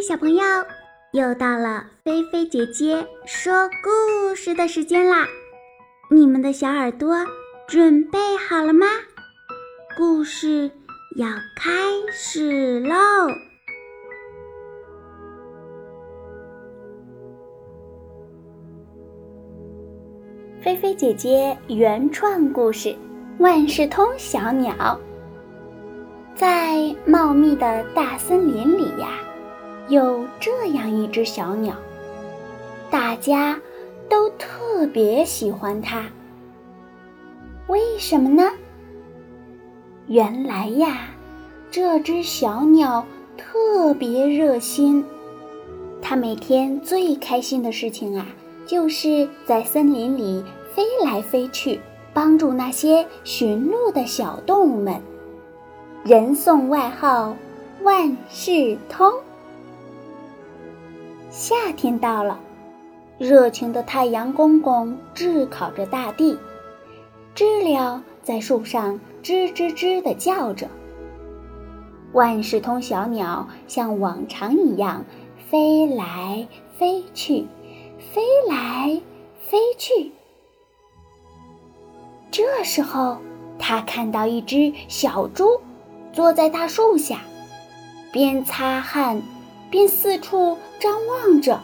小朋友，又到了菲菲姐姐说故事的时间啦！你们的小耳朵准备好了吗？故事要开始喽！菲菲姐姐原创故事《万事通小鸟》。在茂密的大森林里呀，有这样一只小鸟，大家都特别喜欢它。为什么呢？原来呀，这只小鸟特别热心，它每天最开心的事情啊，就是在森林里飞来飞去，帮助那些寻路的小动物们。人送外号“万事通”。夏天到了，热情的太阳公公炙烤着大地，知了在树上吱吱吱地叫着。万事通小鸟像往常一样飞来飞去，飞来飞去。这时候，他看到一只小猪。坐在大树下，边擦汗，便四处张望着，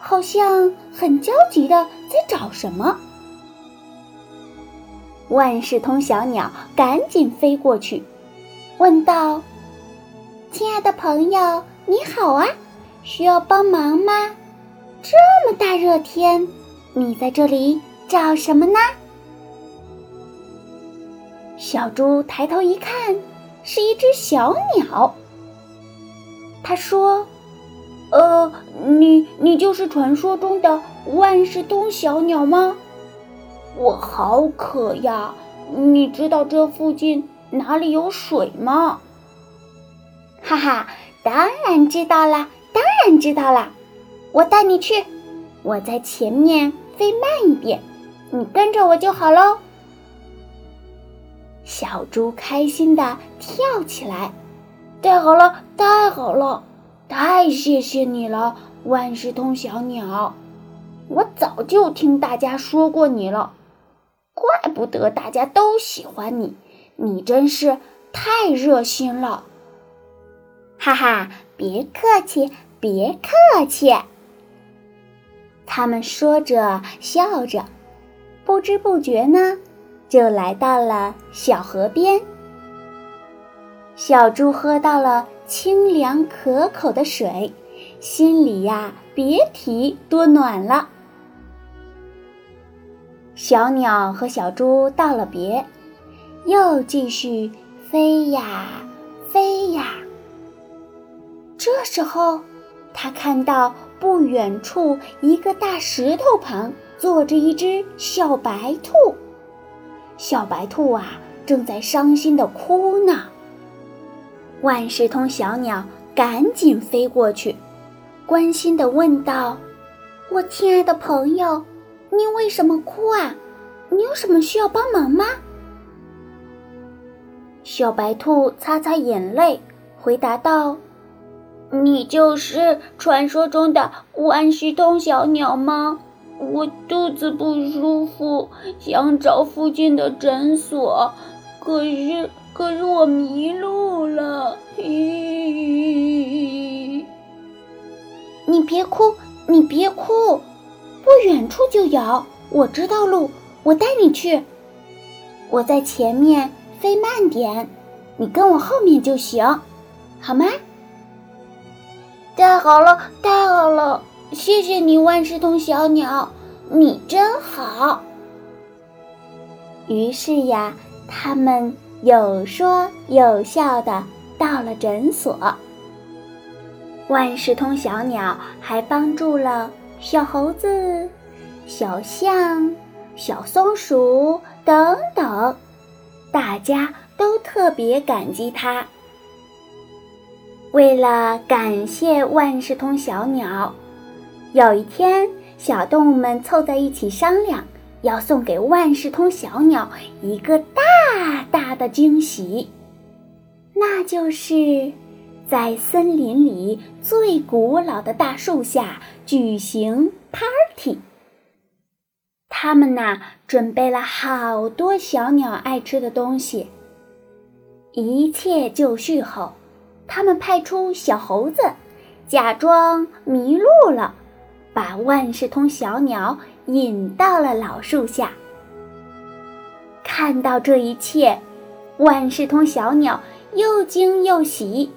好像很焦急的在找什么。万事通小鸟赶紧飞过去，问道：“亲爱的朋友，你好啊，需要帮忙吗？这么大热天，你在这里找什么呢？”小猪抬头一看。是一只小鸟。他说：“呃，你你就是传说中的万事通小鸟吗？我好渴呀！你知道这附近哪里有水吗？”哈哈，当然知道啦，当然知道啦！我带你去，我在前面飞慢一点，你跟着我就好喽。小猪开心的跳起来，太好了，太好了，太谢谢你了，万事通小鸟！我早就听大家说过你了，怪不得大家都喜欢你，你真是太热心了。哈哈，别客气，别客气。他们说着笑着，不知不觉呢。就来到了小河边，小猪喝到了清凉可口的水，心里呀别提多暖了。小鸟和小猪道了别，又继续飞呀飞呀。这时候，他看到不远处一个大石头旁坐着一只小白兔。小白兔啊，正在伤心的哭呢。万事通小鸟赶紧飞过去，关心的问道：“我亲爱的朋友，你为什么哭啊？你有什么需要帮忙吗？”小白兔擦擦眼泪，回答道：“你就是传说中的万事通小鸟吗？”我肚子不舒服，想找附近的诊所，可是可是我迷路了。咦，你别哭，你别哭，不远处就有，我知道路，我带你去。我在前面，飞慢点，你跟我后面就行，好吗？太好了，太好了。谢谢你，万事通小鸟，你真好。于是呀，他们有说有笑的到了诊所。万事通小鸟还帮助了小猴子、小象、小松鼠等等，大家都特别感激他。为了感谢万事通小鸟。有一天，小动物们凑在一起商量，要送给万事通小鸟一个大大的惊喜，那就是在森林里最古老的大树下举行 party。他们呐，准备了好多小鸟爱吃的东西。一切就绪后，他们派出小猴子，假装迷路了，把万事通小鸟引到了老树下。看到这一切，万事通小鸟又惊又喜。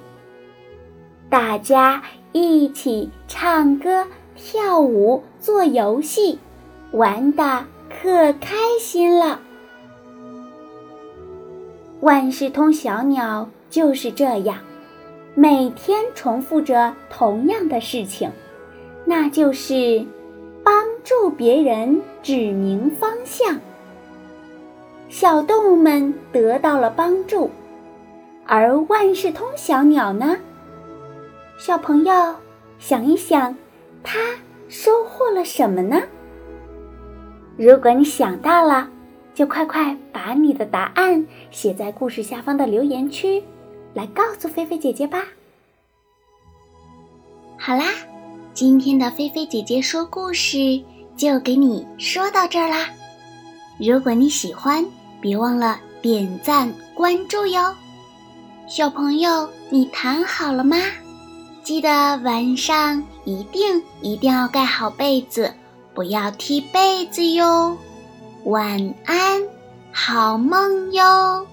大家一起唱歌、跳舞、做游戏，玩的可开心了。万事通小鸟就是这样，每天重复着同样的事情，那就是帮助别人指明方向。小动物们得到了帮助，而万事通小鸟呢？小朋友，想一想，它收获了什么呢？如果你想到了，就快快把你的答案写在故事下方的留言区，来告诉菲菲姐姐吧。好啦，今天的菲菲姐姐说故事就给你说到这儿啦。如果你喜欢，别忘了点赞关注哟，小朋友，你躺好了吗？记得晚上一定一定要盖好被子，不要踢被子哟。晚安，好梦哟。